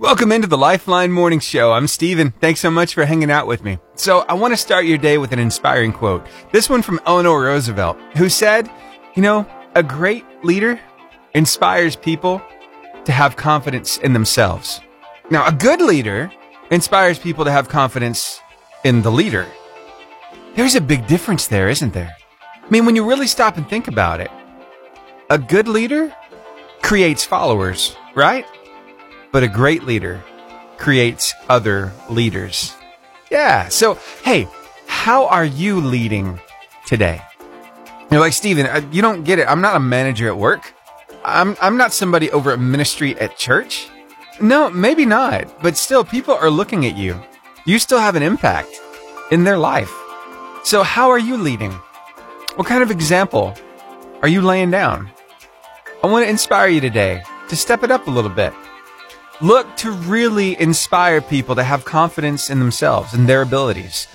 Welcome into the Lifeline Morning Show. I'm Steven. Thanks so much for hanging out with me. So, I want to start your day with an inspiring quote. This one from Eleanor Roosevelt, who said, You know, a great leader inspires people to have confidence in themselves. Now, a good leader inspires people to have confidence in the leader. There's a big difference there, isn't there? I mean, when you really stop and think about it, a good leader creates followers, right? But a great leader creates other leaders. Yeah. So, hey, how are you leading today? You're like, Steven, uh, you don't get it. I'm not a manager at work. I'm, I'm not somebody over at ministry at church. No, maybe not. But still, people are looking at you. You still have an impact in their life. So, how are you leading? What kind of example are you laying down? I want to inspire you today to step it up a little bit. Look to really inspire people to have confidence in themselves and their abilities.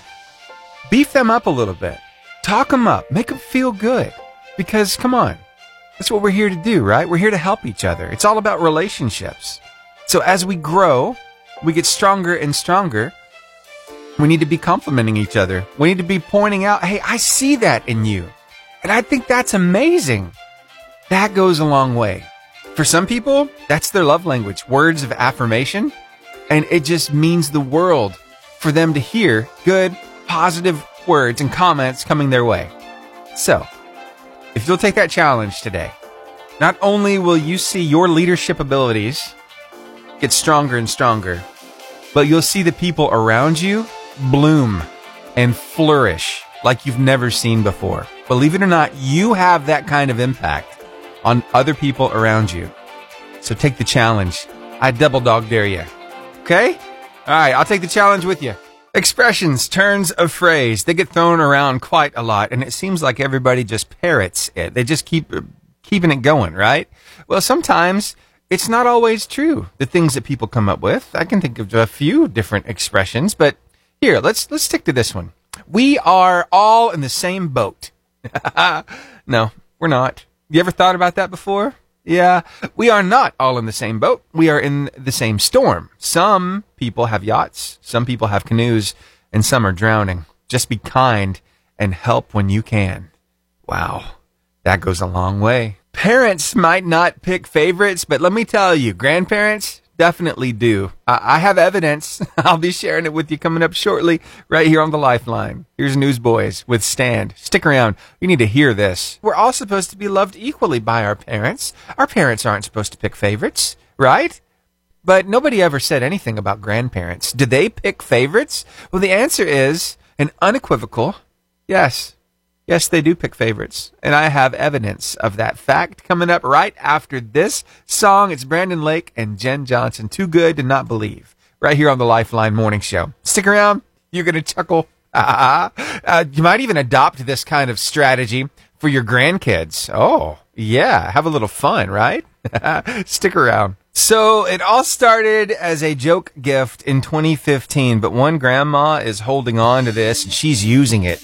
Beef them up a little bit. Talk them up. Make them feel good. Because, come on, that's what we're here to do, right? We're here to help each other. It's all about relationships. So as we grow, we get stronger and stronger. We need to be complimenting each other. We need to be pointing out, hey, I see that in you. And I think that's amazing. That goes a long way. For some people, that's their love language, words of affirmation. And it just means the world for them to hear good, positive words and comments coming their way. So, if you'll take that challenge today, not only will you see your leadership abilities get stronger and stronger, but you'll see the people around you bloom and flourish like you've never seen before. Believe it or not, you have that kind of impact on other people around you. So take the challenge. I double dog dare you. Okay? All right, I'll take the challenge with you. Expressions, turns of phrase, they get thrown around quite a lot, and it seems like everybody just parrots it. They just keep uh, keeping it going, right? Well, sometimes it's not always true. The things that people come up with. I can think of a few different expressions, but here, let's let's stick to this one. We are all in the same boat. no, we're not. You ever thought about that before? Yeah, we are not all in the same boat. We are in the same storm. Some people have yachts, some people have canoes, and some are drowning. Just be kind and help when you can. Wow, that goes a long way. Parents might not pick favorites, but let me tell you, grandparents, definitely do. I, I have evidence. I'll be sharing it with you coming up shortly, right here on the Lifeline. Here's Newsboys with Stand. Stick around. You need to hear this. We're all supposed to be loved equally by our parents. Our parents aren't supposed to pick favorites, right? But nobody ever said anything about grandparents. Do they pick favorites? Well, the answer is an unequivocal yes. Yes, they do pick favorites. And I have evidence of that fact coming up right after this song. It's Brandon Lake and Jenn Johnson. Too good to not believe. Right here on the Lifeline Morning Show. Stick around. You're going to chuckle. uh, you might even adopt this kind of strategy for your grandkids. Oh, yeah. Have a little fun, right? Stick around. So it all started as a joke gift in 2015, but one grandma is holding on to this and she's using it.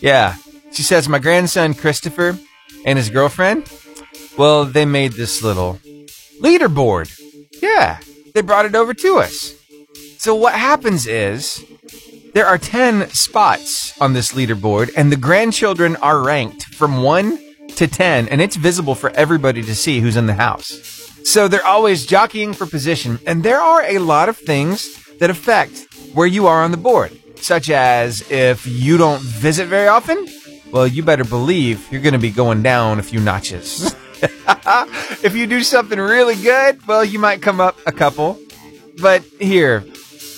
Yeah, she says, My grandson Christopher and his girlfriend, well, they made this little leaderboard. Yeah, they brought it over to us. So what happens is there are 10 spots on this leaderboard, and the grandchildren are ranked from 1 to 10, and it's visible for everybody to see who's in the house. So they're always jockeying for position, and there are a lot of things that affect where you are on the board, such as if you don't visit very often, well, you better believe you're going to be going down a few notches. if you do something really good, well, you might come up a couple. But here,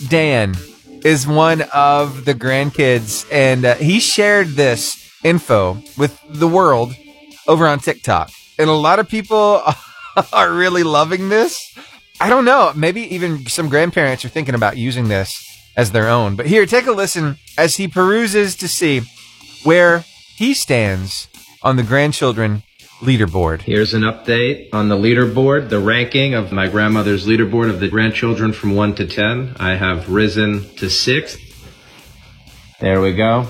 Dan is one of the grandkids, and uh, he shared this info with the world over on TikTok. And a lot of people are really loving this. I don't know. Maybe even some grandparents are thinking about using this as their own. But here, take a listen as he peruses to see where he stands on the grandchildren leaderboard. Here's an update on the leaderboard, the ranking of my grandmother's leaderboard of the grandchildren from 1 to 10. I have risen to 6th. There we go.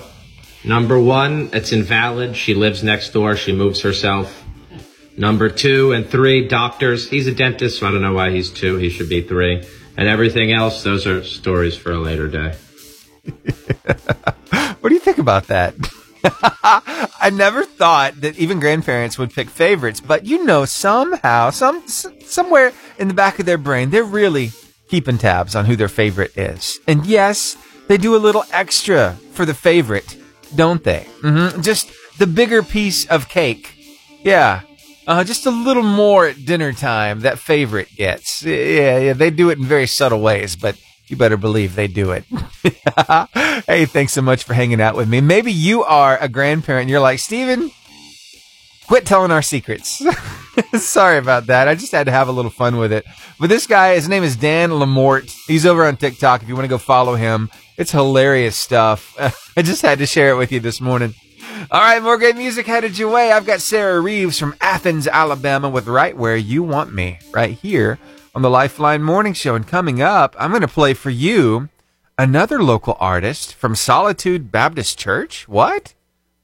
Number 1, it's invalid. She lives next door. She moves herself. Number 2 and 3, doctors. He's a dentist, so I don't know why he's 2. He should be 3. And everything else, those are stories for a later day. what do you think about that? I never thought that even grandparents would pick favorites, but you know, somehow, some somewhere in the back of their brain, they're really keeping tabs on who their favorite is. And yes, they do a little extra for the favorite, don't they? Mm-hmm. Just the bigger piece of cake. Yeah. Uh, just a little more at dinner time that favorite gets. Yeah, yeah, they do it in very subtle ways, but you better believe they do it. hey, thanks so much for hanging out with me. Maybe you are a grandparent and you're like, Steven, quit telling our secrets. Sorry about that. I just had to have a little fun with it. But this guy, his name is Dan Lamort. He's over on TikTok if you want to go follow him. It's hilarious stuff. I just had to share it with you this morning. All right, more great music headed your way. I've got Sarah Reeves from Athens, Alabama with Right Where You Want Me right here on the Lifeline Morning Show. And coming up, I'm going to play for you another local artist from Solitude Baptist Church. What?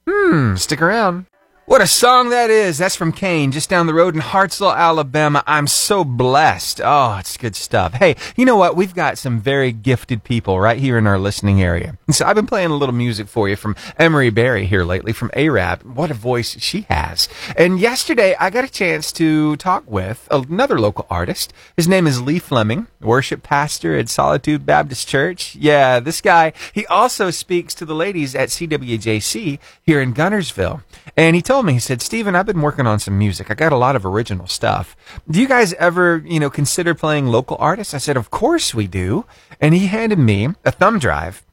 Hmm, stick around. What a song that is. That's from CAIN, just down the road in Hartselle, Alabama. I'm so blessed. Oh, it's good stuff. Hey, you know what? We've got some very gifted people right here in our listening area. so I've been playing a little music for you from Emery Berry here lately from Arab. What a voice she has. And yesterday I got a chance to talk with another local artist. His name is Lee Fleming, worship pastor at Solitude Baptist Church. Yeah, this guy, he also speaks to the ladies at CWJC here in Guntersville. And he told me, he said, Steven, I've been working on some music. I got a lot of original stuff. Do you guys ever, you know, consider playing local artists? I said, of course we do. And he handed me a thumb drive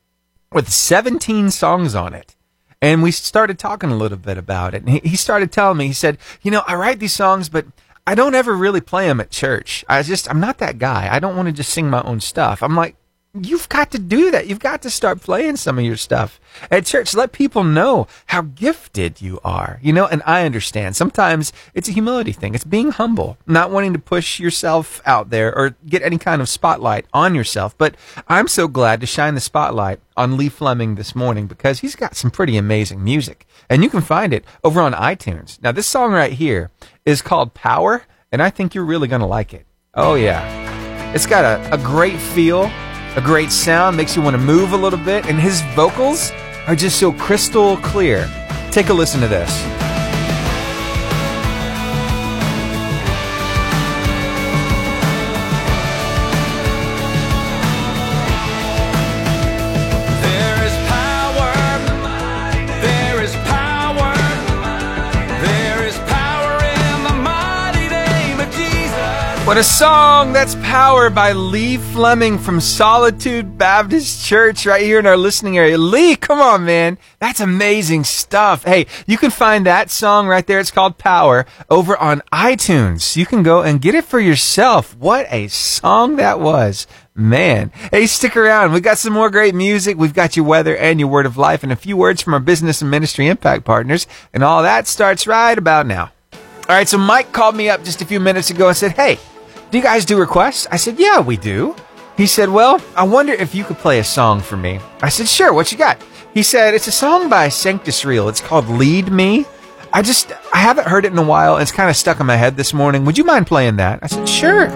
with 17 songs on it. And we started talking a little bit about it. And he started telling me, he said, you know, I write these songs, but I don't ever really play them at church. I just, I'm not that guy. I don't want to just sing my own stuff. I'm like, you've got to do that. You've got to start playing some of your stuff at church. Let people know how gifted you are, you know, and I understand sometimes it's a humility thing. It's being humble, not wanting to push yourself out there or get any kind of spotlight on yourself. But I'm so glad to shine the spotlight on Lee Fleming this morning because he's got some pretty amazing music and you can find it over on iTunes. Now, this song right here is called Power and I think you're really going to like it. Oh yeah. It's got a, a great feel a great sound, makes you want to move a little bit, and his vocals are just so crystal clear. Take a listen to this. What a song! That's Power by Lee Fleming from Solitude Baptist Church right here in our listening area. Lee, come on, man. That's amazing stuff. Hey, you can find that song right there. It's called Power over on iTunes. You can go and get it for yourself. What a song that was. Man. Hey, stick around. We've got some more great music. We've got your weather and your word of life and a few words from our business and ministry impact partners. And all that starts right about now. All right, so Mike called me up just a few minutes ago and said, Hey, do you guys do requests? I said, Yeah, we do. He said, Well, I wonder if you could play a song for me. I said, Sure, what you got? He said, It's a song by Sanctus Real. It's called Lead Me. I just, I haven't heard it in a while. It's kind of stuck in my head this morning. Would you mind playing that? I said, Sure,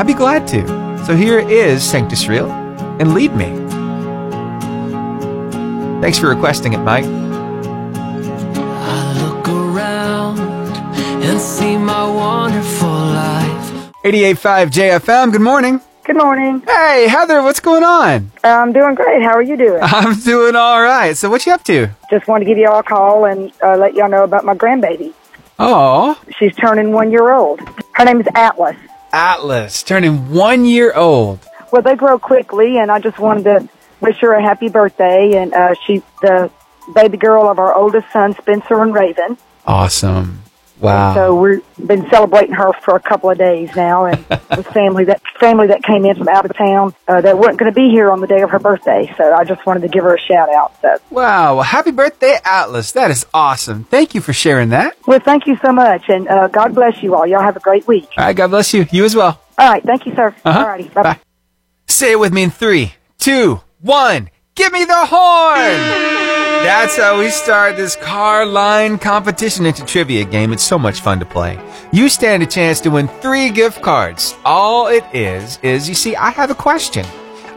I'd be glad to. So here is Sanctus Real and Lead Me. Thanks for requesting it, Mike. I look around and see my wonderful life. 88.5 JFM, good morning. Good morning. Hey, Heather, what's going on? I'm doing great. How are you doing? I'm doing all right. So, what you up to? Just wanted to give you all a call and uh, let y'all know about my grandbaby. Oh. She's turning one year old. Her name is Atlas. Atlas, turning one year old. Well, they grow quickly, and I just wanted to wish her a happy birthday. And uh, she's the baby girl of our oldest son, Spencer and Raven. Awesome. Wow. So we've been celebrating her for a couple of days now, and the family that family that came in from out of town uh, that weren't going to be here on the day of her birthday. So I just wanted to give her a shout out. So wow, well, happy birthday, Atlas! That is awesome. Thank you for sharing that. Well, thank you so much, and uh, God bless you all. Y'all have a great week. All right, God bless you. You as well. All right, thank you, sir. Uh-huh. All righty, bye bye. Say it with me in three, two, one. Give me the horn. That's how we start this car line competition. into trivia game. It's so much fun to play. You stand a chance to win three gift cards. All it is, is you see, I have a question.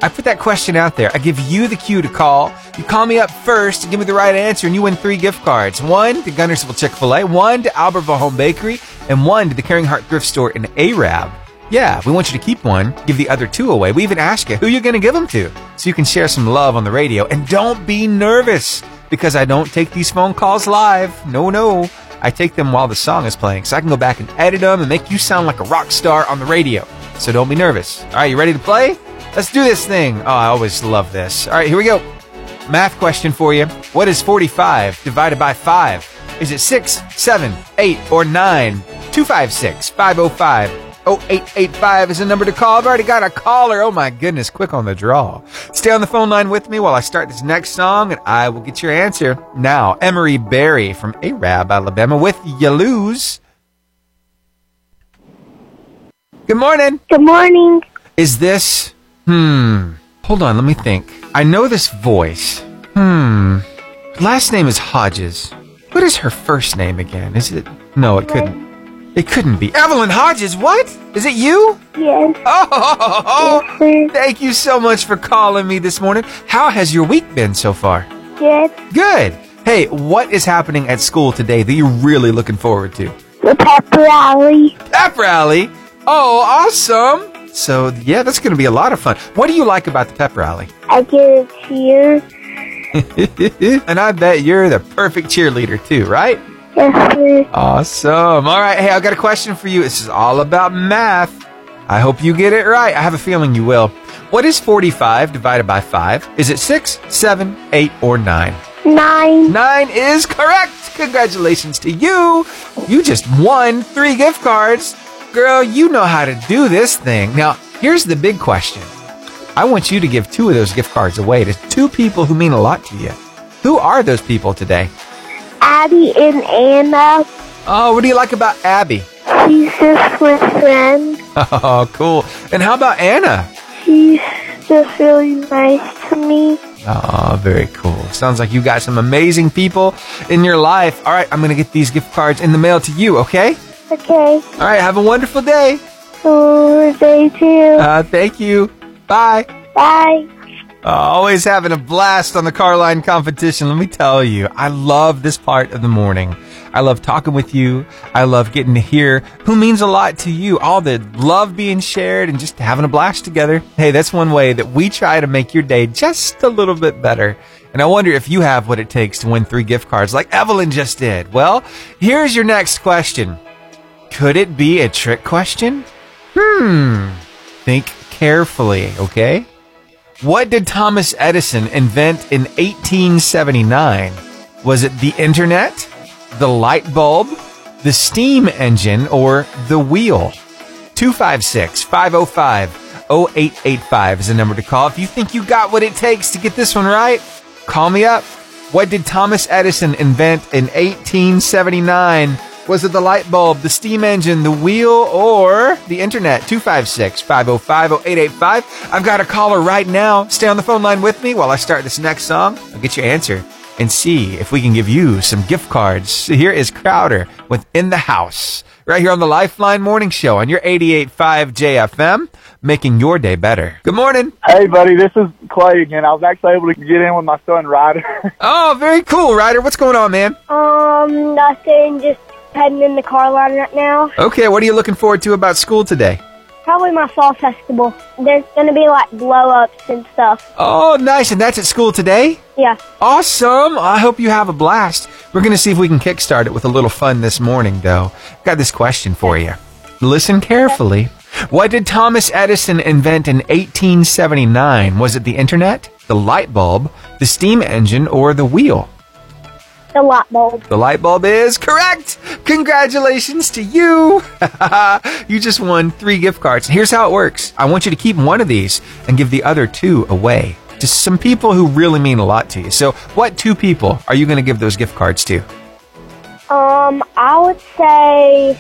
I put that question out there. I give you the cue to call. You call me up first, give me the right answer, and you win three gift cards. One to Guntersville Chick-fil-A, one to Albertville Home Bakery, and one to the Caring Heart Thrift Store in Arab. Yeah, we want you to keep one, give the other two away. We even ask you who you're going to give them to so you can share some love on the radio. And don't be nervous because I don't take these phone calls live. No, no. I take them while the song is playing so I can go back and edit them and make you sound like a rock star on the radio. So don't be nervous. All right, you ready to play? Let's do this thing. Oh, I always love this. All right, here we go. Math question for you. What is 45 divided by 5? Is it 6, 7, 8, or 9? 256 505 0885 is the number to call. I've already got a caller. Oh my goodness, quick on the draw. Stay on the phone line with me while I start this next song and I will get your answer. Now, Emery Berry from Arab, Alabama with You Lose. Good morning. Good morning. Is this, hmm, hold on, let me think. I know this voice. Hmm, last name is Hodges. What is her first name again? Is it, no, it couldn't. It couldn't be. Evelyn Hodges, what? Is it you? Yes. Oh, Yes, thank you so much for calling me this morning. How has your week been so far? Good. Good. Hey, what is happening at school today that you're really looking forward to? The pep rally. Pep rally. Oh, awesome. So, yeah, that's going to be a lot of fun. What do you like about the pep rally? I get a cheer. and I bet you're the perfect cheerleader too, right? Yes, sir. Awesome. All right. Hey, I've got a question for you. This is all about math. I hope you get it right. I have a feeling you will. What is 45 divided by 5? Is it 6, 7, 8, or 9? Nine. 9 is correct. Congratulations to you. You just won three gift cards. Girl, you know how to do this thing. Now, here's the big question. I want you to give two of those gift cards away to two people who mean a lot to you. Who are those people today? Abby and Anna. Oh, what do you like about Abby? She's just my friend. Oh, cool. And how about Anna? She's just really nice to me. Oh, very cool. Sounds like you got some amazing people in your life. All right, I'm going to get these gift cards in the mail to you, okay? Okay. All right, have a wonderful day. So day two. Uh, thank you. Bye. Bye. Uh, always having a blast on the car line competition. Let me tell you, I love this part of the morning. I love talking with you. I love getting to hear who means a lot to you. All the love being shared and just having a blast together. Hey, that's one way that we try to make your day just a little bit better. And I wonder if you have what it takes to win three gift cards like Evelyn just did. Well, here's your next question. Could it be a trick question? Hmm. Think carefully, okay? What did Thomas Edison invent in 1879? Was it the internet, the light bulb, the steam engine, or the wheel? 256 505 0885 is the number to call. If you think you got what it takes to get this one right, call me up. What did Thomas Edison invent in 1879? Was it the light bulb, the steam engine, the wheel, or the internet? 256 505 0885. I've got a caller right now. Stay on the phone line with me while I start this next song. I'll get your answer and see if we can give you some gift cards. Here is Crowder with In the House, right here on the Lifeline Morning Show on your 88.5 JFM, making your day better. Good morning. Hey, buddy, this is Clay again. I was actually able to get in with my son Ryder. Oh, very cool, Ryder. What's going on, man? Um, nothing. Just heading in the car line right now. Okay, what are you looking forward to about school today? Probably my fall festival. There's gonna be like blow ups and stuff. Oh, nice. And that's at school today? Yeah. Awesome. I hope you have a blast. We're going to see if we can kickstart it with a little fun this morning, though. I've Got this question for you. Listen carefully. What did Thomas Edison invent in 1879? Was it the internet, the light bulb, the steam engine, or the wheel? The light bulb. The light bulb is correct. Congratulations to you. you just won three gift cards. Here's how it works. I want you to keep one of these and give the other two away to some people who really mean a lot to you. So, what two people are you going to give those gift cards to? Um, I would say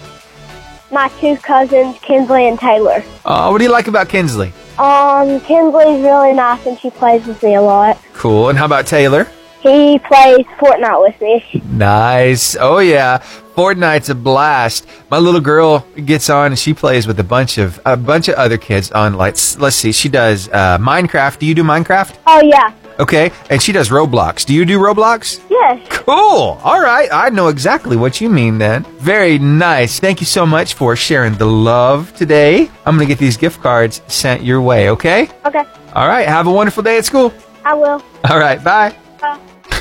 my two cousins, Kinsley and Taylor. Uh, what do you like about Kinsley? Um, Kinsley's really nice and she plays with me a lot. Cool. And how about Taylor? He plays Fortnite with me. Nice. Oh yeah. Fortnite's a blast. My little girl gets on and she plays with a bunch of a bunch of other kids on like let's see, she does uh, Minecraft. Do you do Minecraft? Oh yeah. Okay. And she does Roblox. Do you do Roblox? Yes. Cool. All right. I know exactly what you mean then. Very nice. Thank you so much for sharing the love today. I'm going to get these gift cards sent your way, okay? Okay. All right. Have a wonderful day at school. I will. All right. Bye.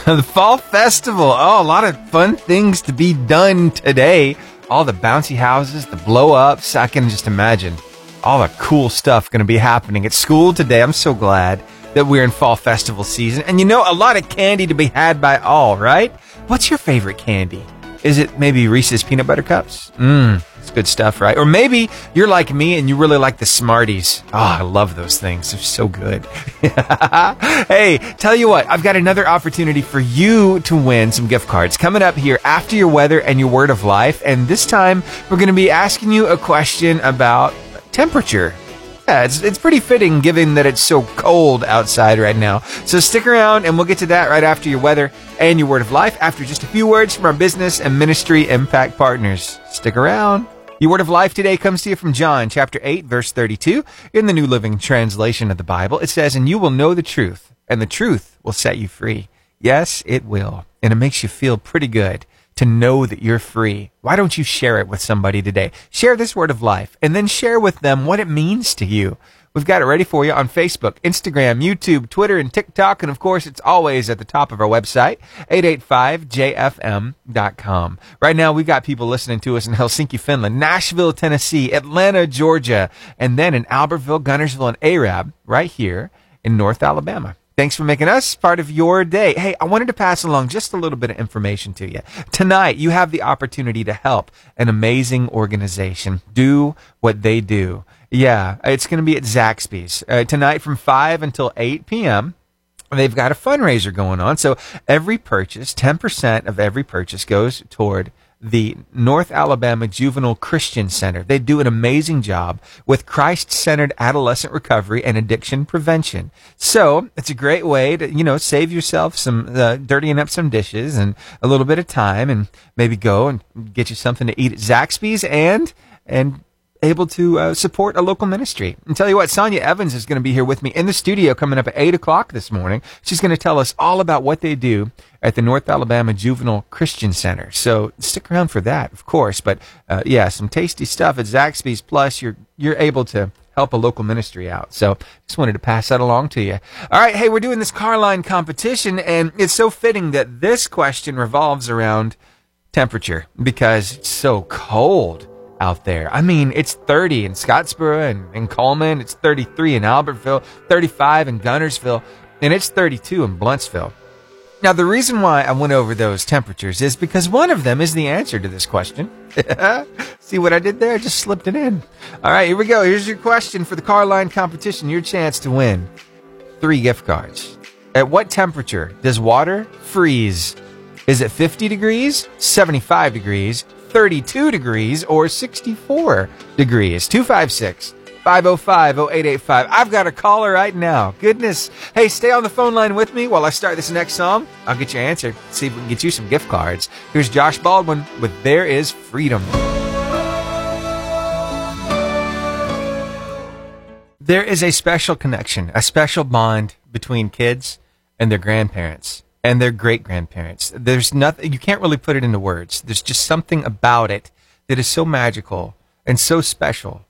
The fall festival. Oh, a lot of fun things to be done today. All the bouncy houses, the blow ups. I can just imagine all the cool stuff going to be happening at school today. I'm so glad that we're in fall festival season. And you know, a lot of candy to be had by all, right? What's your favorite candy? Is it maybe Reese's peanut butter cups? Mmm, it's good stuff, right? Or maybe you're like me and you really like the Smarties. Oh, I love those things. They're so good. hey, tell you what, I've got another opportunity for you to win some gift cards coming up here after your weather and your word of life. And this time we're going to be asking you a question about temperature. Yeah, it's, it's pretty fitting given that it's so cold outside right now. So stick around and we'll get to that right after your weather and your word of life after just a few words from our business and ministry impact partners. Stick around. Your word of life today comes to you from John chapter 8 verse 32 in the New Living Translation of the Bible. It says, "And you will know the truth, and the truth will set you free." Yes, it will. And it makes you feel pretty good to know that you're free. Why don't you share it with somebody today? Share this word of life and then share with them what it means to you. We've got it ready for you on Facebook, Instagram, YouTube, Twitter, and TikTok. And of course, it's always at the top of our website, 885jfm.com. Right now, we've got people listening to us in Helsinki, Finland, Nashville, Tennessee, Atlanta, Georgia, and then in Albertville, Guntersville, and Arab right here in North Alabama. Thanks for making us part of your day. Hey, I wanted to pass along just a little bit of information to you. Tonight, you have the opportunity to help an amazing organization do what they do. Yeah, it's going to be at Zaxby's uh, tonight from 5 until 8 p.m. They've got a fundraiser going on. So every purchase, 10% of every purchase goes toward the North Alabama Juvenile Christian Center. They do an amazing job with Christ centered adolescent recovery and addiction prevention. So it's a great way to, you know, save yourself some, uh, dirtying up some dishes and a little bit of time and maybe go and get you something to eat at Zaxby's and, and able to uh, support a local ministry. And tell you what, Sonya Evans is going to be here with me in the studio coming up at 8 o'clock this morning. She's going to tell us all about what they do at the North Alabama Juvenile Christian Center. So stick around for that, of course. But uh, yeah, some tasty stuff at Zaxby's. Plus, you're you're able to help a local ministry out. So just wanted to pass that along to you. All right, hey, we're doing this car line competition, and it's so fitting that this question revolves around temperature because it's so cold out there. I mean, it's 30 in Scottsboro and in Coleman, it's 33 in Albertville, 35 in Guntersville, and it's 32 in Blountsville. Now, the reason why I went over those temperatures is because one of them is the answer to this question. See what I did there? I just slipped it in. All right, here we go. Here's your question for the car line competition. Your chance to win three gift cards. At what temperature does water freeze? Is it 50 degrees, 75 degrees, 32 degrees, or 64 degrees? 256 505 0885. I've got a caller right now. Goodness. Hey, stay on the phone line with me while I start this next song. I'll get your answer. See if we can get you some gift cards. Here's Josh Baldwin with There Is Freedom. There is a special connection, a special bond between kids and their grandparents and their great grandparents. There's nothing, you can't really put it into words. There's just something about it that is so magical and so special.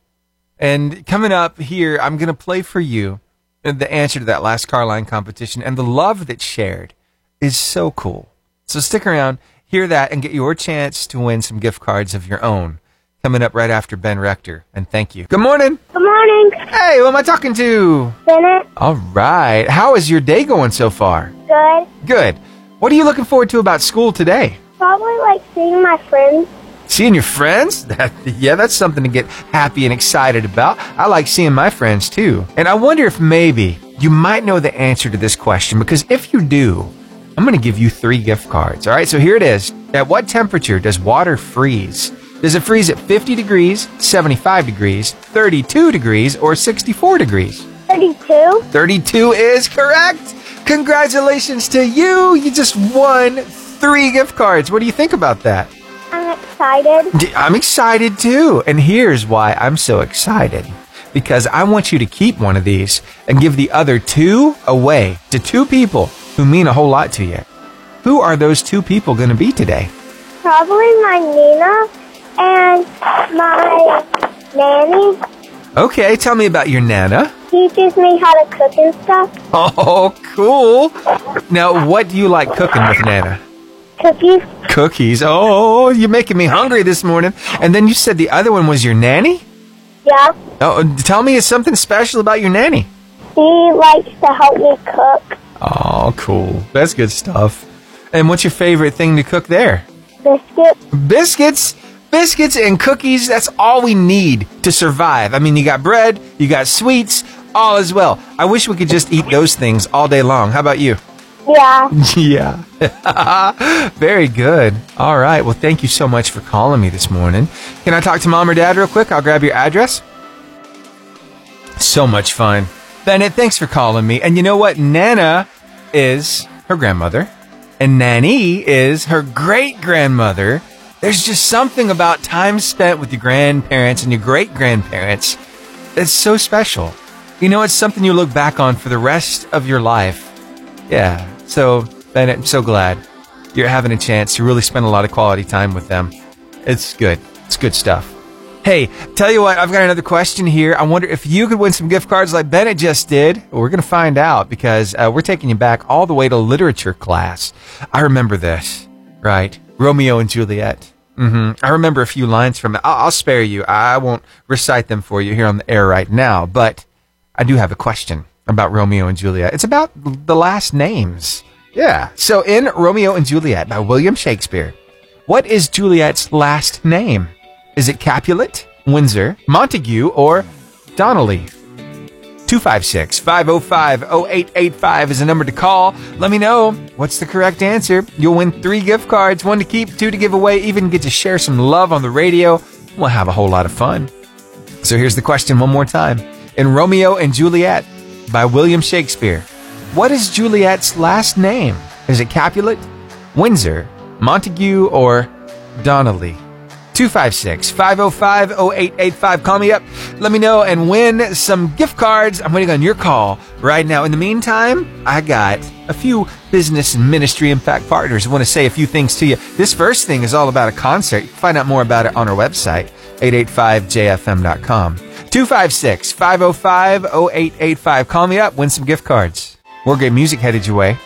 And coming up here, I'm going to play for you the answer to that last car line competition. And the love that's shared is so cool. So stick around, hear that, and get your chance to win some gift cards of your own. Coming up right after Ben Rector. And thank you. Good morning. Good morning, Hey, who am I talking to? Bennett. All right. How is your day going so far? Good. Good. What are you looking forward to about school today? Probably like seeing my friends. Seeing your friends? That, yeah, that's something to get happy and excited about. I like seeing my friends too. And I wonder if maybe you might know the answer to this question because if you do, I'm going to give you three gift cards. All right, so here it is. At what temperature does water freeze? Does it freeze at 50 degrees, 75 degrees, 32 degrees, or 64 degrees? 32. 32 is correct. Congratulations to you. You just won three gift cards. What do you think about that? I'm excited. I'm excited too. And here's why I'm so excited. Because I want you to keep one of these and give the other two away to two people who mean a whole lot to you. Who are those two people going to be today? Probably my Nina and my nanny Okay, tell me about your Nana. Teaches me how to cook and stuff. Oh, cool. Now, what do you like cooking with Nana? Cookies. Cookies. Oh, you're making me hungry this morning. And then you said the other one was your nanny? Yeah. Oh, tell me something special about your nanny. She likes to help me cook Oh, cool. That's good stuff. And what's your favorite thing to cook there? biscuits. Biscuits. Biscuits and cookies, that's all we need to survive. I mean, you got bread, you got sweets, all as well. I wish we could just eat those things all day long. How about you? Yeah. Yeah. Very good. All right. Well, thank you so much for calling me this morning. Can I talk to mom or dad real quick? I'll grab your address. So much fun. Bennett, thanks for calling me. And you know what? Nana is her grandmother, and Nanny is her great grandmother. There's just something about time spent with your grandparents and your great grandparents that's so special. You know, it's something you look back on for the rest of your life. Yeah. So, Bennett, I'm so glad you're having a chance to really spend a lot of quality time with them. It's good. It's good stuff. Hey, tell you what, I've got another question here. I wonder if you could win some gift cards like Bennett just did. We're going to find out because uh, we're taking you back all the way to literature class. I remember this, right? Romeo and Juliet. hmm I remember a few lines from it. I'll, I'll spare you. I won't recite them for you here on the air right now, but I do have a question about Romeo and Juliet. It's about the last names. Yeah. So in Romeo and Juliet by William Shakespeare, what is Juliet's last name? Is it Capulet, Windsor, Montague, or Donnelly? 256 505 0885 is the number to call. Let me know what's the correct answer. You'll win three gift cards, one to keep, two to give away, even get to share some love on the radio. We'll have a whole lot of fun. So here's the question one more time. In Romeo and Juliet by William Shakespeare, what is Juliet's last name? Is it Capulet, Windsor, Montague, or Donnelly? 256 505 0885. Call me up. Let me know and win some gift cards. I'm waiting on your call right now. In the meantime, I got a few business and ministry impact partners. I want to say a few things to you. This first thing is all about a concert. You can find out more about it on our website, 885jfm.com. 256 505 0885. Call me up. Win some gift cards. More great music headed your way.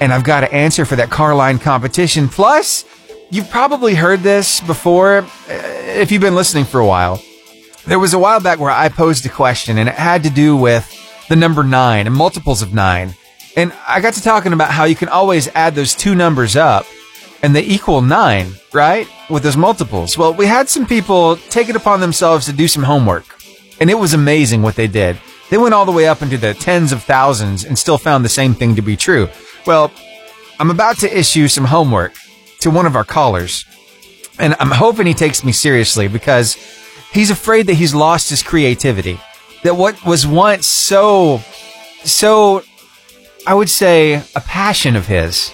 And I've got to answer for that car line competition. Plus, You've probably heard this before uh, if you've been listening for a while. There was a while back where I posed a question and it had to do with the number nine and multiples of nine. And I got to talking about how you can always add those two numbers up and they equal nine, right? With those multiples. Well, we had some people take it upon themselves to do some homework and it was amazing what they did. They went all the way up into the tens of thousands and still found the same thing to be true. Well, I'm about to issue some homework to one of our callers. And I'm hoping he takes me seriously because he's afraid that he's lost his creativity. That what was once so, so, I would say, a passion of his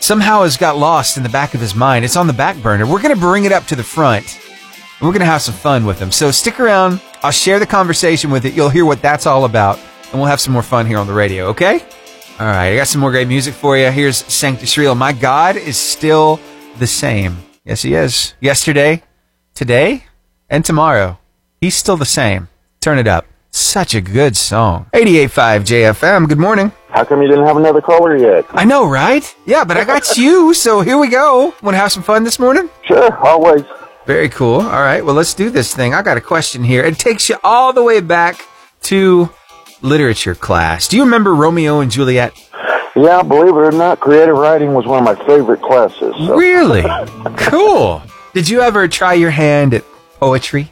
somehow has got lost in the back of his mind. It's on the back burner. We're going to bring it up to the front. We're going to have some fun with him. So stick around. I'll share the conversation with it. You'll hear what that's all about. And we'll have some more fun here on the radio, okay? All right, I got some more great music for you. Here's Sanctus Real. My God is still the same. Yes, he is. Yesterday, today, and tomorrow. He's still the same. Turn it up. Such a good song. 88.5 JFM. Good morning. How come you didn't have another caller yet? I know, right? Yeah, but I got you, so here we go. Want to have some fun this morning? Sure, always. Very cool. All right, well, let's do this thing. I got a question here. It takes you all the way back to literature class. Do you remember Romeo and Juliet? Yeah, believe it or not, creative writing was one of my favorite classes. So. Really? cool. Did you ever try your hand at poetry?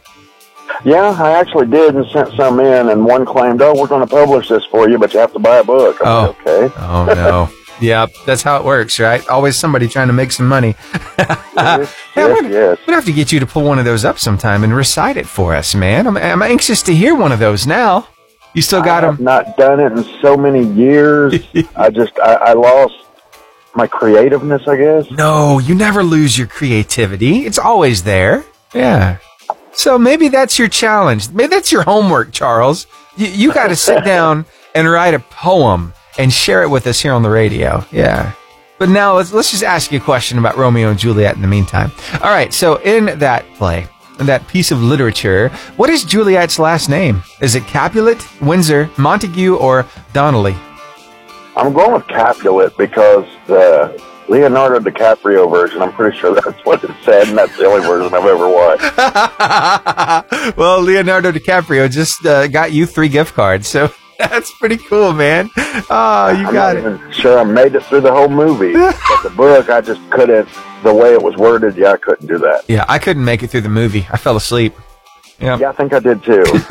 Yeah, I actually did and sent some in, and one claimed, "Oh, we're going to publish this for you, but you have to buy a book." I'm Oh. like, okay. Oh, no. yep, that's how it works, right? Always somebody trying to make some money. yes, Yeah, yes, we're, yes. we'd have to get you to pull one of those up sometime and recite it for us, man. I'm, I'm anxious to hear one of those now. You still got them? not done it in so many years. I just I, I lost my creativeness, I guess. No, you never lose your creativity. It's always there. Yeah. So maybe that's your challenge. Maybe that's your homework, Charles. You, you got to sit down and write a poem and share it with us here on the radio. Yeah. But now let's, let's just ask you a question about Romeo and Juliet in the meantime. All right. So in that play, in that piece of literature, what is Juliet's last name? Is it Capulet, Windsor, Montague, or Donnelly? I'm going with Capulet because the Leonardo DiCaprio version, I'm pretty sure that's what it said, and that's the only version I've ever watched. well, Leonardo DiCaprio just uh, got you three gift cards, so that's pretty cool, man. Oh, you I'm got not it. even sure I made it through the whole movie. but the book, I just couldn't, the way it was worded, yeah, I couldn't do that. Yeah, I couldn't make it through the movie. I fell asleep. Yeah, Yeah, I think I did too.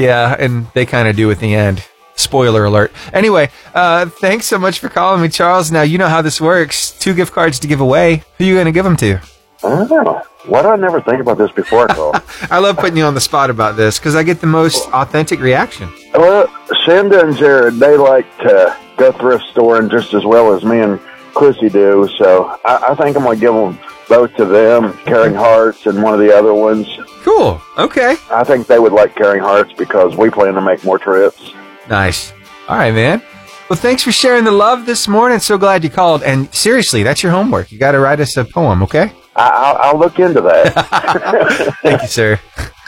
yeah, and they kind of do at the end. Spoiler alert. Anyway, uh, thanks so much for calling me, Charles. Now you know how this works. Two gift cards to give away. Who are you going to give them to? I don't. Why did I never think about this before I? I love putting you on the spot about this because I get the most authentic reaction. Well, Shanda and Jared, they like to go thrift storing just as well as me and Chrissy do. So I, I think I'm going to give them both to them, Caring Hearts and one of the other ones. Cool. Okay. I think they would like Caring Hearts because we plan to make more trips. Nice. All right, man. Well, thanks for sharing the love this morning. So glad you called. And seriously, that's your homework. You got to write us a poem, okay? I, I'll, I'll look into that. Thank you, sir.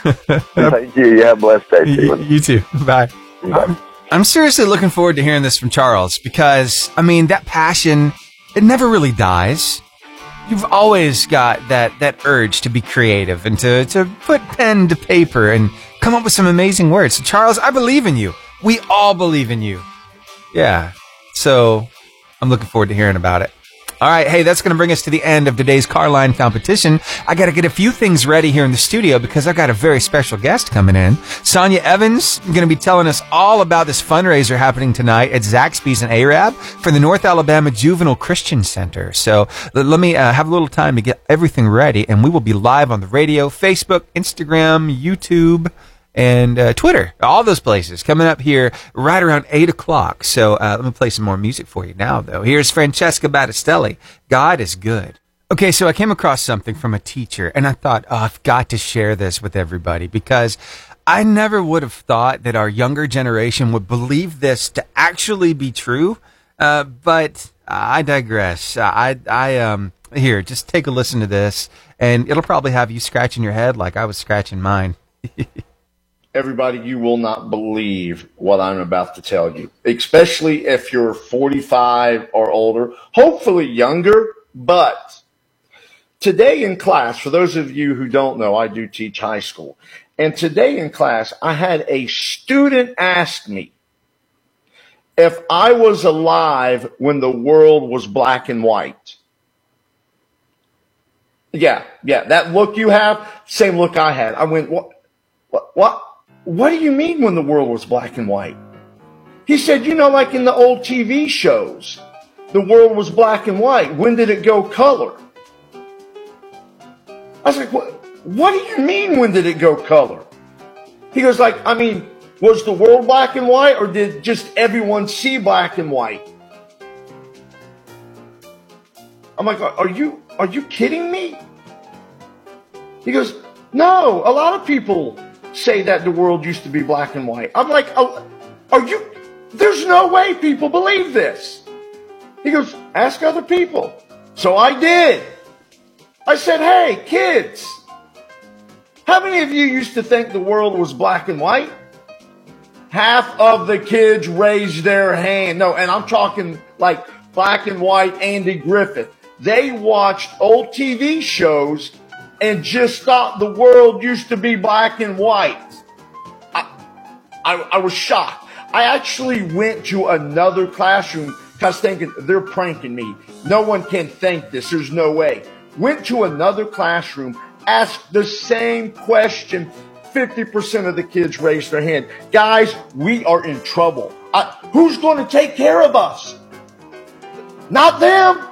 Thank you. You have a blessed day, You, you too. Bye. Bye. I'm seriously looking forward to hearing this from Charles because, I mean, that passion, it never really dies. You've always got that, that urge to be creative and to, to put pen to paper and come up with some amazing words. So, Charles, I believe in you. We all believe in you. Yeah. So I'm looking forward to hearing about it. All right. Hey, that's going to bring us to the end of today's car line competition. I got to get a few things ready here in the studio because I've got a very special guest coming in. Sonya Evans going to be telling us all about this fundraiser happening tonight at Zaxby's and Arab for the North Alabama Juvenile Christian Center. So let me uh, have a little time to get everything ready and we will be live on the radio, Facebook, Instagram, YouTube, and uh, Twitter, all those places coming up here right around 8 o'clock. So uh, let me play some more music for you now, though. Here's Francesca Battistelli. God is good. Okay, so I came across something from a teacher, and I thought, oh, I've got to share this with everybody because I never would have thought that our younger generation would believe this to actually be true. Uh, but I digress. I, I, um, here, just take a listen to this, and it'll probably have you scratching your head like I was scratching mine. everybody, you will not believe what I'm about to tell you, especially if you're 45 or older, hopefully younger. But today in class, for those of you who don't know, I do teach high school. And today in class, I had a student ask me if I was alive when the world was black and white. Yeah, yeah, that look you have, same look I had. I went, what, what, what? What do you mean when the world was black and white? He said, you know, like in the old TV shows, the world was black and white. When did it go color? I was like, what, what do you mean when did it go color? He goes like, I mean, was the world black and white or did just everyone see black and white? I'm like, are you, are you kidding me? He goes, no, a lot of people say that the world used to be black and white. I'm like, oh, are you? There's no way people believe this. He goes, ask other people. So I did. I said, hey, kids, how many of you used to think the world was black and white? Half of the kids raised their hand. No, and I'm talking like black and white Andy Griffith. They watched old TV shows and just thought the world used to be black and white. I, I, I was shocked. I actually went to another classroom because thinking they're pranking me. No one can think this. There's no way. Went to another classroom, asked the same question. 50% of the kids raised their hand. Guys, we are in trouble. I, who's going to take care of us? Not them.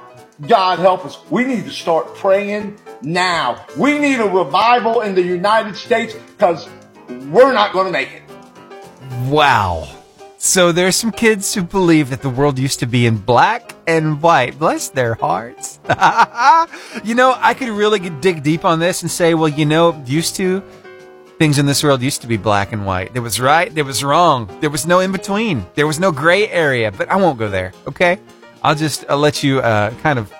God help us. We need to start praying now. We need a revival in the United States because we're not going to make it. Wow. So there's some kids who believe that the world used to be in black and white. Bless their hearts. you know, I could really dig deep on this and say, well, you know, used to things in this world used to be black and white. There was right, there was wrong. There was no in between. There was no gray area, but I won't go there. Okay? I'll just I'll let you uh, kind of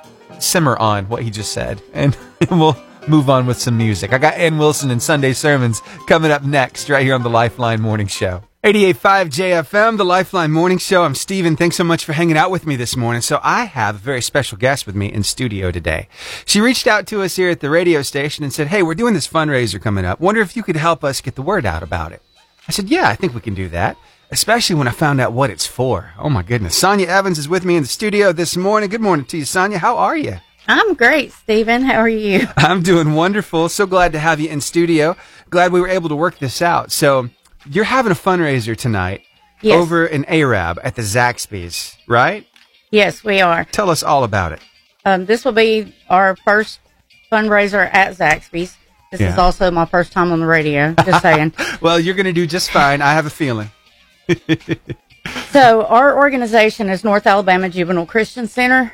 simmer on what he just said and we'll move on with some music. I got Anne Wilson and Sunday Sermons coming up next right here on the Lifeline Morning Show. 88.5 JFM, the Lifeline Morning Show. I'm Steven. Thanks so much for hanging out with me this morning. So I have a very special guest with me in studio today. She reached out to us here at the radio station and said, Hey, we're doing this fundraiser coming up. Wonder if you could help us get the word out about it. I said, Yeah, I think we can do that. Especially when I found out what it's for. Oh my goodness. Sonya Evans is with me in the studio this morning. Good morning to you, Sonya. How are you? I'm great, Stephen. How are you? I'm doing wonderful. So glad to have you in studio. Glad we were able to work this out. So you're having a fundraiser tonight Yes. over in Arab at the Zaxby's, right? Yes, we are. Tell us all about it. Um, this will be our first fundraiser at Zaxby's. This is also my first time on the radio. Just saying. Well, you're going to do just fine. I have a feeling. so our organization is North Alabama Juvenile Christian Center,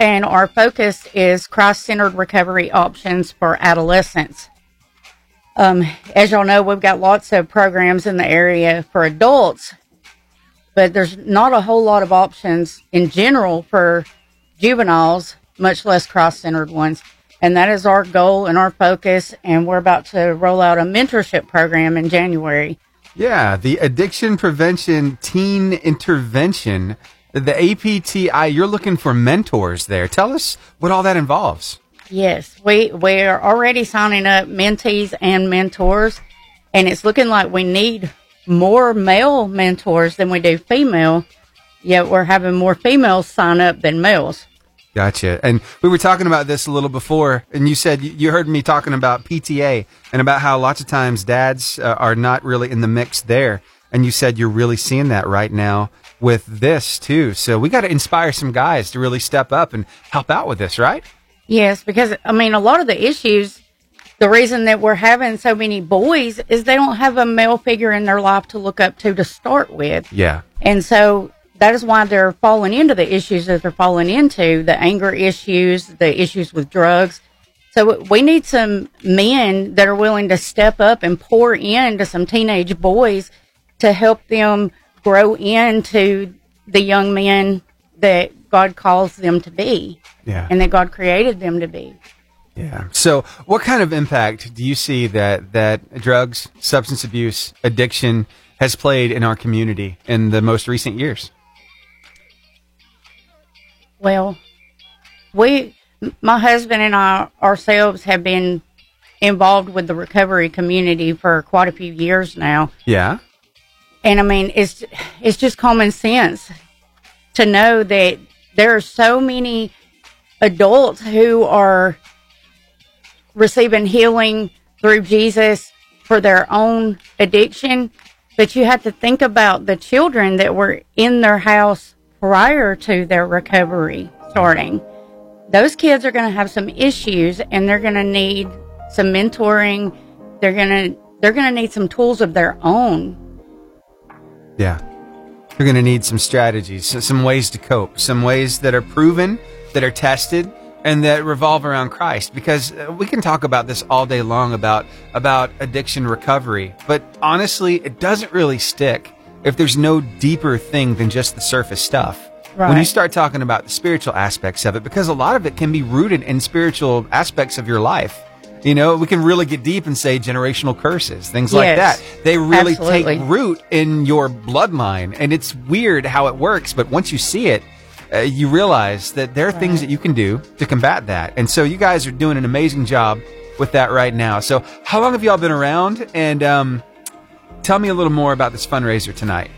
and our focus is Christ-centered recovery options for adolescents. Um, as y'all know, we've got lots of programs in the area for adults, but there's not a whole lot of options in general for juveniles, much less Christ-centered ones. And that is our goal and our focus. And we're about to roll out a mentorship program in January. Yeah, the Addiction Prevention Teen Intervention, the APTI. You're looking for mentors there. Tell us what all that involves. Yes, we we are already signing up mentees and mentors, and it's looking like we need more male mentors than we do female. Yet we're having more females sign up than males. Gotcha. And we were talking about this a little before, and you said you heard me talking about PTA and about how lots of times dads uh, are not really in the mix there. And you said you're really seeing that right now with this too. So we got to inspire some guys to really step up and help out with this, right? Yes, because I mean, a lot of the issues, the reason that we're having so many boys is they don't have a male figure in their life to look up to to start with. Yeah. And so that is why they're falling into the issues that they're falling into the anger issues, the issues with drugs. So we need some men that are willing to step up and pour into some teenage boys to help them grow into the young men that God calls them to be Yeah. and that God created them to be. Yeah. So, what kind of impact do you see that that drugs, substance abuse, addiction has played in our community in the most recent years? Well, we, my husband and I ourselves have been involved with the recovery community for quite a few years now. Yeah. And I mean, it's, it's just common sense to know that there are so many adults who are receiving healing through Jesus for their own addiction. But you have to think about the children that were in their house prior to their recovery starting. Those kids are going to have some issues and they're going to need some mentoring. They're going to, they're going to need some tools of their own. Yeah. They're going to need some strategies, some ways to cope, some ways that are proven, that are tested, and that revolve around Christ. Because uh, we can talk about this all day long about, about addiction recovery, but honestly, it doesn't really stick if there's no deeper thing than just the surface stuff. When you start talking about the spiritual aspects of it, because a lot of it can be rooted in spiritual aspects of your life. You know, we can really get deep and say generational curses, things like that. They really Absolutely. take root in your bloodline. And it's weird how it works, but once you see it, uh, you realize that there are things that you can do to combat that. And so you guys are doing an amazing job with that right now. So how long have y'all been around? And um, tell me a little more about this fundraiser tonight.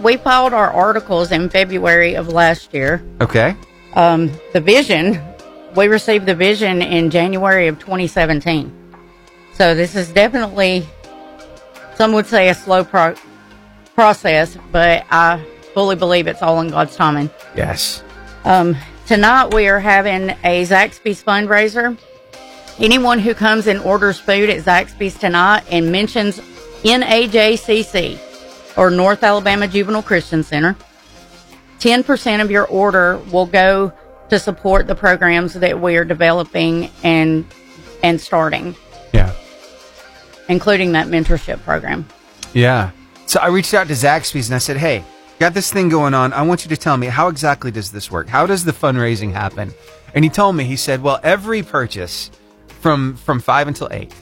We filed our articles in February of last year. Okay. Um, the vision, we received the vision in January of 2017. So this is definitely, some would say a slow pro- process, but I fully believe it's all in God's timing. Yes. Um, tonight we are having a Zaxby's fundraiser. Anyone who comes and orders food at Zaxby's tonight and mentions NAJCC or North Alabama Juvenile Christian Center. 10% of your order will go to support the programs that we are developing and and starting, Yeah. including that mentorship program. Yeah. So I reached out to Zaxby's and I said, "Hey, got this thing going on. I want you to tell me how exactly does this work? How does the fundraising happen?" And he told me. He said, "Well, every purchase from from 5 until 8,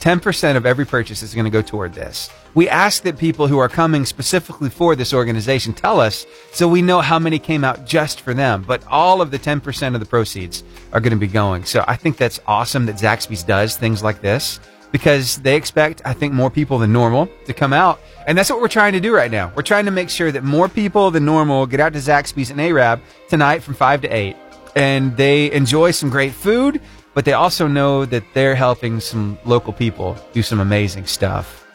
10% of every purchase is going to go toward this. We ask that people who are coming specifically for this organization tell us so we know how many came out just for them, but all of the 10% of the proceeds are going to be going. So I think that's awesome that Zaxby's does things like this because they expect, I think, more people than normal to come out. And that's what we're trying to do right now. We're trying to make sure that more people than normal get out to Zaxby's and Arab tonight from 5 to 8 and they enjoy some great food, but they also know that they're helping some local people do some amazing stuff.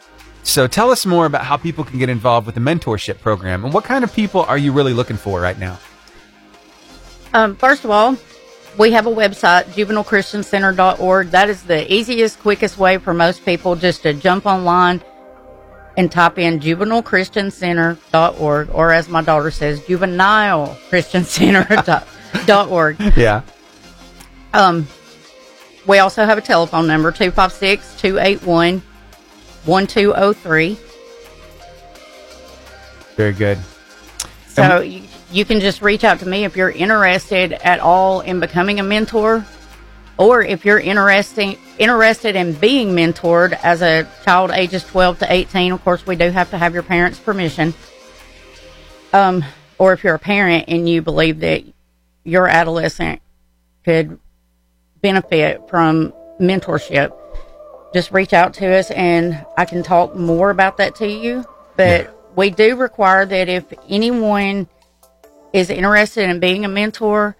So tell us more about how people can get involved with the mentorship program and what kind of people are you really looking for right now? Um, first of all, we have a website, juvenilechristiancenter.org. That is the easiest, quickest way for most people just to jump online and type in juvenilechristiancenter.org, or as my daughter says, juvenilechristiancenter.org. Yeah. Um, we also have a telephone number, 256 281 1203. Very good. So you, you can just reach out to me if you're interested at all in becoming a mentor, or if you're interested interested in being mentored as a child ages 12 to 18. Of course, we do have to have your parents' permission. Um, or if you're a parent and you believe that your adolescent could benefit from mentorship, just reach out to us and I can talk more about that to you. But we do require that if anyone is interested in being a mentor,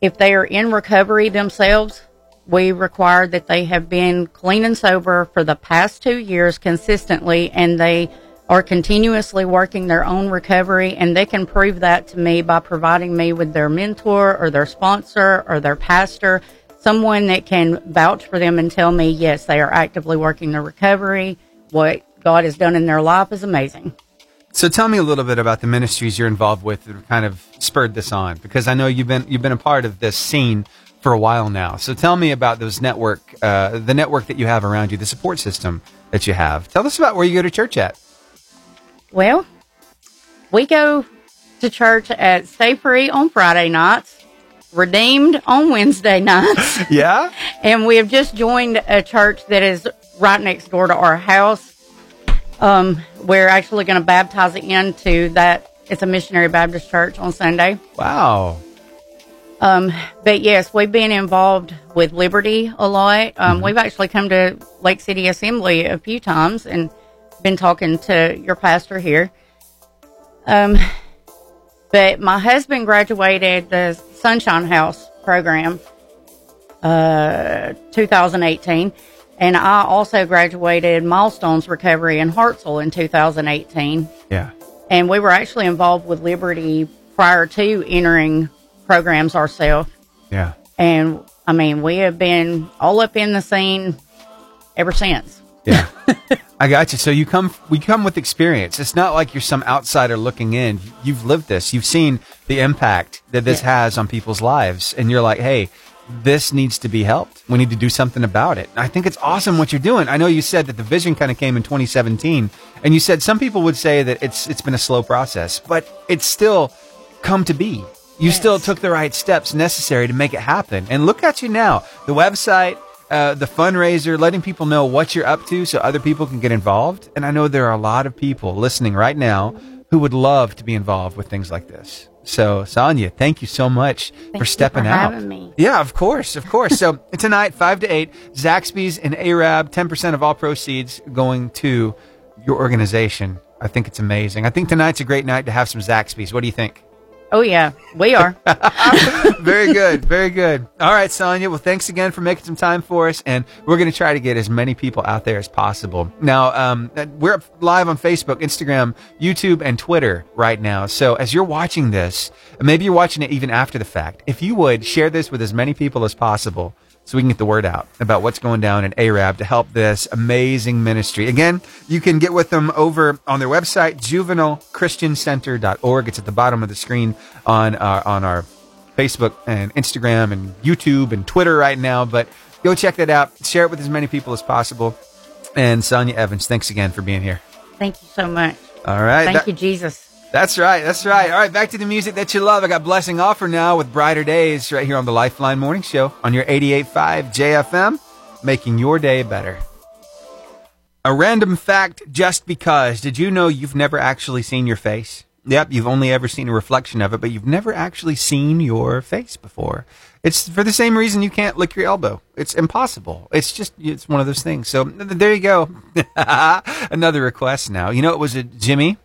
if they are in recovery themselves, we require that they have been clean and sober for the past two years consistently and they are continuously working their own recovery and they can prove that to me by providing me with their mentor or their sponsor or their pastor someone that can vouch for them and tell me yes they are actively working their recovery what god has done in their life is amazing So tell me a little bit about the ministries you're involved with that kind of spurred this on because I know you've been you've been a part of this scene for a while now. So tell me about those network uh, the network that you have around you, the support system that you have. Tell us about where you go to church at. Well we go to church at stay free on friday nights redeemed on wednesday nights Yeah? and we have just joined a church that is right next door to our house. Um, we're actually going to baptize into that. It's a missionary Baptist church on Sunday. Wow. Um, but yes, we've been involved with Liberty a lot. Um, we've actually come to Lake City Assembly a few times and been talking to your pastor here. Um, but my husband graduated the Sunshine House program, uh, 2018. And I also graduated Milestones Recovery in Hartselle in 2018. Yeah. And we were actually involved with Liberty prior to entering programs ourselves. Yeah. And I mean, we have been all up in the scene ever since. Yeah. I got you. So you come we come with experience. It's not like you're some outsider looking in. You've lived this. You've seen the impact that this has on people's lives and you're like, "Hey, this needs to be helped. We need to do something about it." I think it's awesome what you're doing. I know you said that the vision kind of came in 2017 and you said some people would say that it's it's been a slow process, but it's still come to be. You still took the right steps necessary to make it happen. And look at you now. The website, uh, the fundraiser, letting people know what you're up to so other people can get involved. And I know there are a lot of people listening right now who would love to be involved with things like this. So, Sonya, thank you so much for you stepping for out. having me. Yeah, of course, of course. so tonight, five to eight, Zaxby's and Arab, ten percent of all proceeds going to your organization. I think it's amazing. I think tonight's a great night to have some Zaxby's. What do you think? Oh, yeah, we are. very good, very good. All right, Sonya. Well, thanks again for making some time for us, and we're going to try to get as many people out there as possible. Now, um, we're live on Facebook, Instagram, YouTube, and Twitter right now. So as you're watching this, maybe you're watching it even after the fact, if you would share this with as many people as possible, so we can get the word out about what's going down in Arab to help this amazing ministry. Again, you can get with them over on their website, juvenilechristiancenter.org. It's at the bottom of the screen on our, on our Facebook and Instagram and YouTube and Twitter right now. But go check that out. Share it with as many people as possible. And Sonya Evans, thanks again for being here. Thank you so much. All right. Thank That- you, Jesus. That's right. That's right. All right. Back to the music that you love. I got Blessing Offor now with Brighter Days right here on the Lifeline Morning Show on your 88.5 JFM, making your day better. A random fact just because. Did you know you've never actually seen your face? Yep, you've only ever seen a reflection of it, but you've never actually seen your face before. It's for the same reason you can't lick your elbow. It's impossible. It's just, it's one of those things. So there you go. Another request now. You know, it was a Jimmy,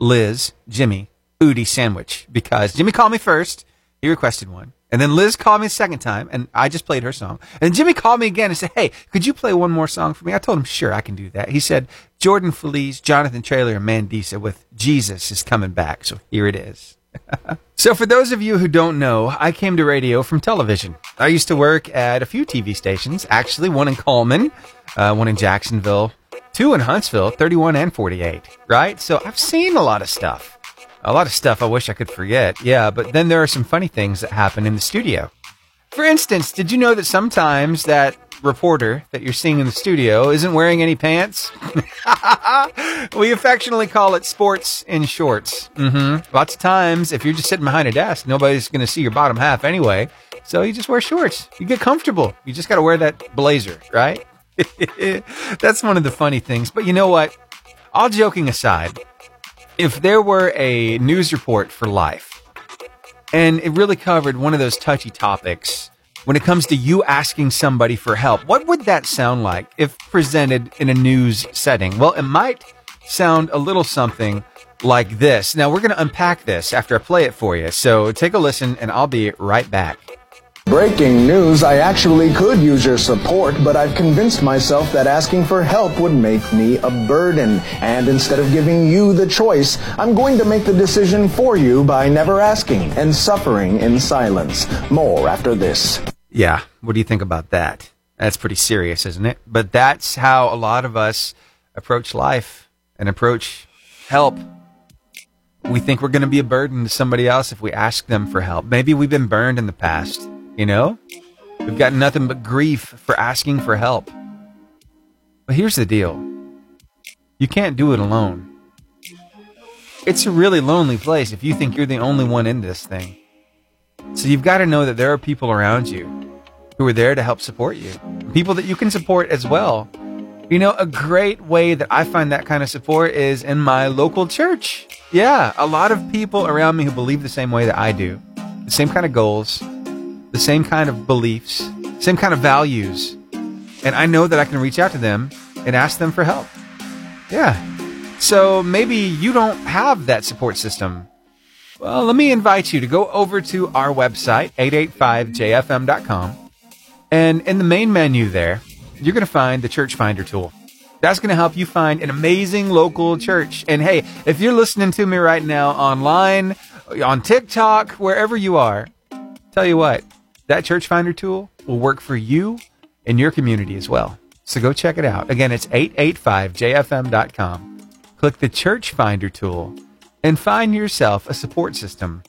Liz, Jimmy, Udi sandwich because Jimmy called me first. He requested one. And then Liz called me a second time and I just played her song. And Jimmy called me again and said, Hey, could you play one more song for me? I told him, sure, I can do that. He said, Jordan Feliz, Jonathan Traylor, and Mandisa with Jesus is coming back. So here it is. so for those of you who don't know, I came to radio from television. I used to work at a few TV stations, actually one in Cullman, uh, one in Jacksonville, two in Huntsville, 31 and 48, right? So I've seen a lot of stuff. A lot of stuff I wish I could forget. Yeah, but then there are some funny things that happen in the studio. For instance, did you know that sometimes that reporter that you're seeing in the studio isn't wearing any pants? we affectionately call it sports in shorts. Mm-hmm. Lots of times, if you're just sitting behind a desk, nobody's going to see your bottom half anyway. So you just wear shorts. You get comfortable. You just got to wear that blazer, right? That's one of the funny things. But you know what? All joking aside, if there were a news report for life and it really covered one of those touchy topics when it comes to you asking somebody for help, what would that sound like if presented in a news setting? Well, it might sound a little something like this. Now, we're going to unpack this after I play it for you. So take a listen and I'll be right back. Breaking news, I actually could use your support, but I've convinced myself that asking for help would make me a burden. And instead of giving you the choice, I'm going to make the decision for you by never asking and suffering in silence. More after this. Yeah. What do you think about that? That's pretty serious, isn't it? But that's how a lot of us approach life and approach help. We think we're going to be a burden to somebody else if we ask them for help. Maybe we've been burned in the past, you know? We've got nothing but grief for asking for help. But here's the deal you can't do it alone. It's a really lonely place if you think you're the only one in this thing. So you've got to know that there are people around you who are there to help support you. People that you can support as well. You know, a great way that I find that kind of support is in my local church. Yeah, a lot of people around me who believe the same way that I do. The same kind of goals, the same kind of beliefs, same kind of values. And I know that I can reach out to them and ask them for help. Yeah. So maybe you don't have that support system. Well, let me invite you to go over to our website, 885jfm.com. And in the main menu there, you're going to find the Church Finder tool. That's going to help you find an amazing local church. And hey, if you're listening to me right now online, on TikTok, wherever you are, tell you what, that Church Finder tool will work for you and your community as well. So go check it out. Again, it's 885jfm.com. Click the Church Finder tool and find yourself a support system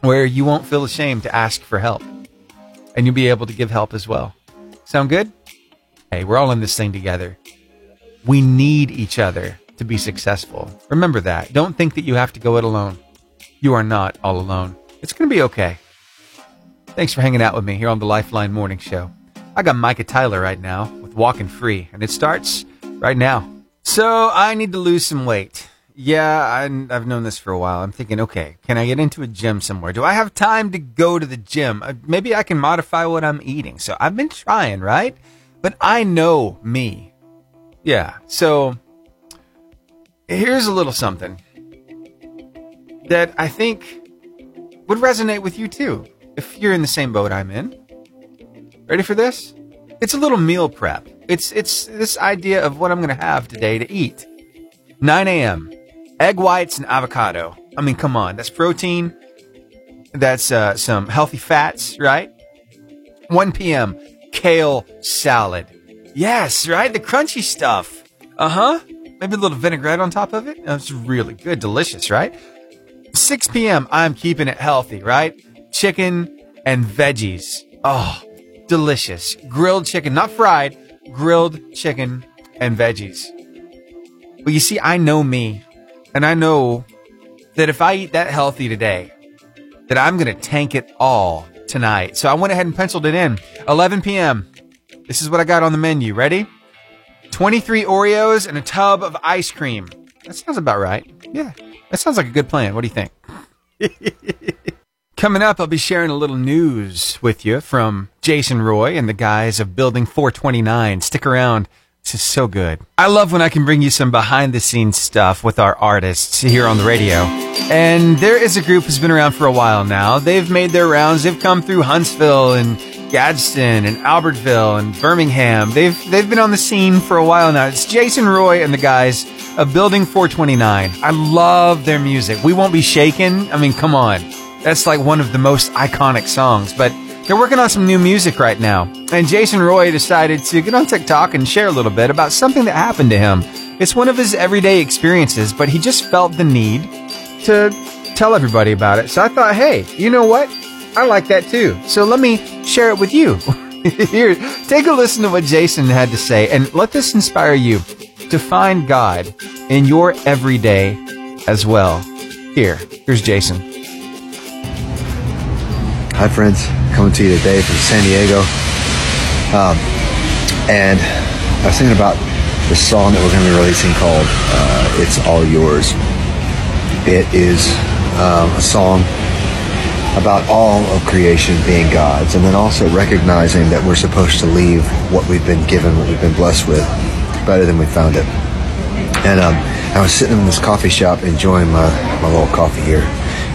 where you won't feel ashamed to ask for help. And you'll be able to give help as well. Sound good? Hey, we're all in this thing together. We need each other to be successful. Remember that. Don't think that you have to go it alone. You are not all alone. It's going to be okay. Thanks for hanging out with me here on the Lifeline Morning Show. I got Micah Tyler right now with Walking Free, and it starts right now. So I need to lose some weight. Yeah, I, I've known this for a while. I'm thinking, okay, can I get into a gym somewhere? Do I have time to go to the gym? Uh, maybe I can modify what I'm eating. So I've been trying, right? But I know me. Yeah. So here's a little something that I think would resonate with you too, if you're in the same boat I'm in. Ready for this? It's a little meal prep. It's it's this idea of what I'm to have today to eat. 9 a.m. Egg whites and avocado. I mean, come on, that's protein. That's uh, some healthy fats, right? 1 p.m. kale salad. Yes, right? The crunchy stuff. Uh huh. Maybe a little vinaigrette on top of it. That's really good. Delicious, right? 6 p.m. I'm keeping it healthy, right? Chicken and veggies. Oh, delicious. Grilled chicken, not fried, grilled chicken and veggies. But you see, I know me, and I know that if I eat that healthy today, that I'm going to tank it all tonight. So I went ahead and penciled it in. 11 p.m. This is what I got on the menu. Ready? 23 Oreos and a tub of ice cream. That sounds about right. Yeah, that sounds like a good plan. What do you think? Coming up, I'll be sharing a little news with you from Jason Roy and the guys of Building 429. Stick around. This is so good. I love when I can bring you some behind the scenes stuff with our artists here on the radio. And there is a group who's been around for a while now. They've made their rounds. They've come through Huntsville and Gadsden and Albertville and Birmingham. They've they've been on the scene for a while now. It's Jason Roy and the guys of Building 429. I love their music. We won't be shaken. I mean, come on. That's like one of the most iconic songs, but they're working on some new music right now. And Jason Roy decided to get on TikTok and share a little bit about something that happened to him. It's one of his everyday experiences, but he just felt the need to tell everybody about it. So I thought, hey, you know what? I like that too. So let me share it with you. Here, take a listen to what Jason had to say and let this inspire you to find God in your everyday as well. Here, here's Jason. Hi, friends. Coming to you today from San Diego. Um, and I was thinking about the song that we're going to be releasing called uh, It's All Yours. It is um, a song about all of creation being God's, and then also recognizing that we're supposed to leave what we've been given, what we've been blessed with, better than we found it. And um, I was sitting in this coffee shop enjoying my, my little coffee here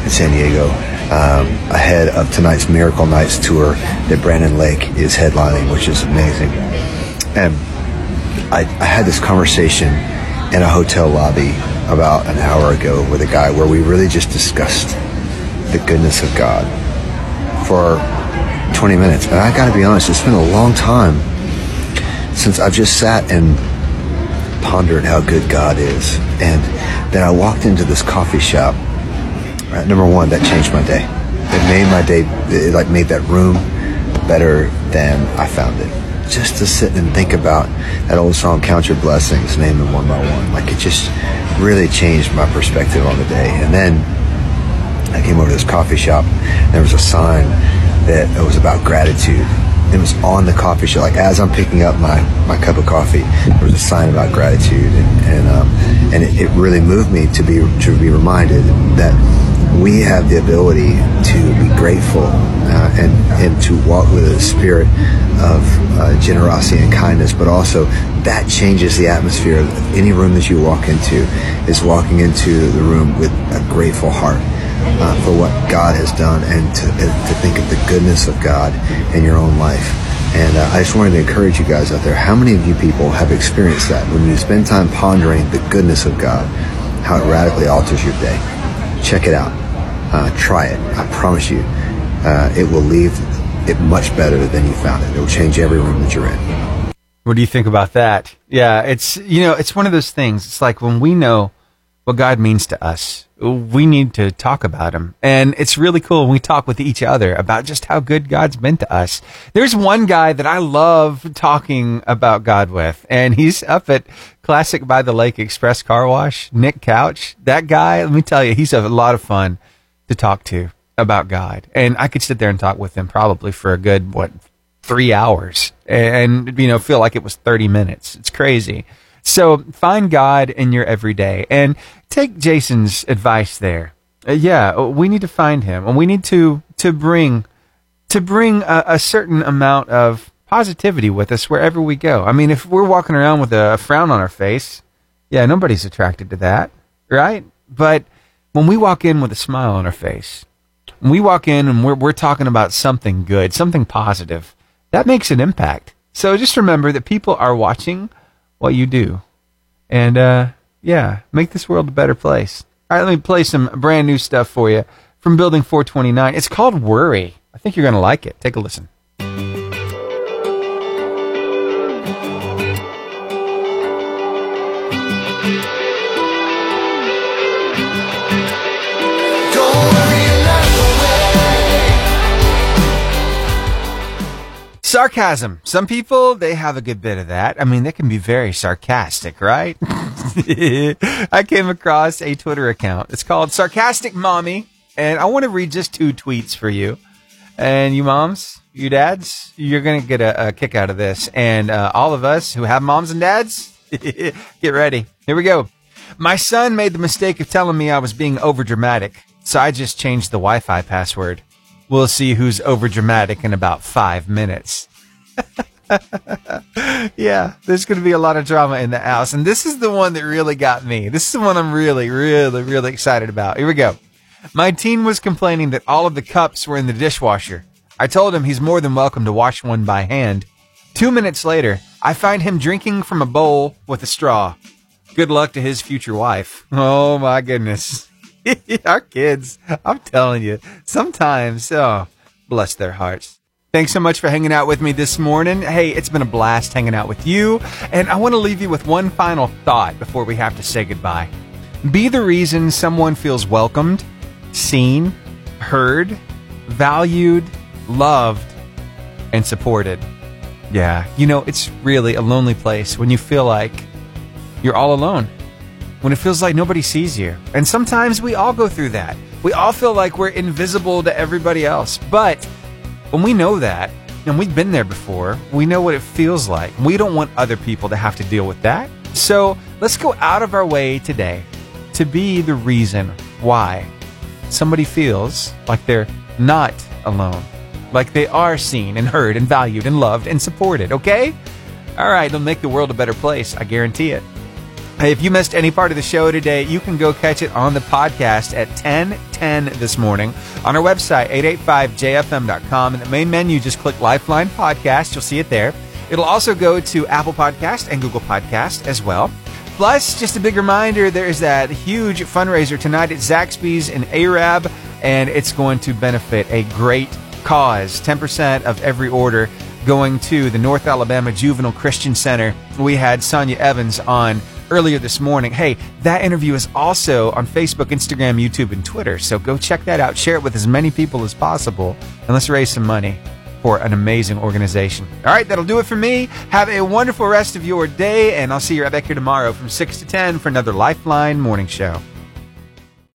in San Diego um, ahead of tonight's Miracle Nights tour that Brandon Lake is headlining, which is amazing. And I, I had this conversation in a hotel lobby about an hour ago with a guy where we really just discussed the goodness of God for 20 minutes. And I gotta be honest, it's been a long time since I've just sat and pondered how good God is. And then I walked into this coffee shop. Right, number one, that changed my day. It made my day, it like made that room better than I found it. Just to sit and think about that old song, Count Your Blessings, name them one by one. Like it just really changed my perspective on the day. And then I came over to this coffee shop. And there was a sign that it was about gratitude. It was on the coffee shop. Like as I'm picking up my, my cup of coffee, there was a sign about gratitude, and and, um, and it, it really moved me to be to be reminded that we have the ability to be grateful uh, and and to walk with a spirit of uh, generosity and kindness, but also that changes the atmosphere. Any room that you walk into is walking into the room with a grateful heart uh, for what God has done and to, to think of the goodness of God in your own life. And uh, I just wanted to encourage you guys out there. How many of you people have experienced that when you spend time pondering the goodness of God, how it radically alters your day? Check it out. Uh, try it. I promise you, uh, it will leave it much better than you found it. It will change every room that you're in. What do you think about that? Yeah, it's you know, it's one of those things. It's like when we know what God means to us, we need to talk about him. And it's really cool when we talk with each other about just how good God's been to us. There's one guy that I love talking about God with, and he's up at Classic by the Lake Express Car Wash, Nick Couch. That guy, let me tell you, he's a lot of fun to talk to about God. And I could sit there and talk with him probably for a good, what, three hours and, you know, feel like it was 30 minutes. It's crazy. So find God in your everyday and take Jason's advice there. Uh, yeah, we need to find him and we need to, to bring, to bring a, a, certain amount of positivity with us wherever we go. I mean, if we're walking around with a frown on our face, yeah, nobody's attracted to that, right? But when we walk in with a smile on our face, when we walk in and we're, we're talking about something good, something positive, that makes an impact. So just remember that people are watching what you do. And, uh, yeah, make this world a better place. All right, let me play some brand new stuff for you from Building 429. It's called Worry. I think you're going to like it. Take a listen. Sarcasm. Some people, they have a good bit of that. I mean, they can be very sarcastic, right? I came across a Twitter account. It's called Sarcastic Mommy. And I want to read just two tweets for you. And you moms, you dads, you're going to get a, a, kick out of this. And uh, all of us who have moms and dads, get ready. Here we go. My son made the mistake of telling me I was being overdramatic. So I just changed the Wi Fi password. We'll see who's overdramatic in about five minutes. yeah, there's going to be a lot of drama in the house. And this is the one that really got me. This is the one I'm really, really, really excited about. Here we go. My teen was complaining that all of the cups were in the dishwasher. I told him he's more than welcome to wash one by hand. Two minutes later, I find him drinking from a bowl with a straw. Good luck to his future wife. Oh my goodness. Our kids, I'm telling you, sometimes, oh, bless their hearts. Thanks so much for hanging out with me this morning. Hey, it's been a blast hanging out with you. And I want to leave you with one final thought before we have to say goodbye. Be the reason someone feels welcomed, seen, heard, valued, loved, and supported. Yeah, you know, it's really a lonely place when you feel like you're all alone when it feels like nobody sees you. And sometimes we all go through that. We all feel like we're invisible to everybody else. But when we know that, and we've been there before, we know what it feels like. We don't want other people to have to deal with that. So let's go out of our way today to be the reason why somebody feels like they're not alone, like they are seen and heard and valued and loved and supported, okay? All right, it'll make the world a better place. I guarantee it. If you missed any part of the show today, you can go catch it on the podcast at 1010 this morning on our website, 885jfm.com. In the main menu, just click Lifeline Podcast. You'll see it there. It'll also go to Apple Podcast and Google Podcast as well. Plus, just a big reminder, there is that huge fundraiser tonight at Zaxby's in Arab, and it's going to benefit a great cause. 10% of every order going to the North Alabama Juvenile Christian Center. We had Sonya Evans on earlier this morning. Hey, that interview is also on Facebook, Instagram, YouTube, and Twitter. So go check that out. Share it with as many people as possible. And let's raise some money for an amazing organization. All right, that'll do it for me. Have a wonderful rest of your day, and I'll see you right back here tomorrow from 6 to 10 for another Lifeline Morning Show.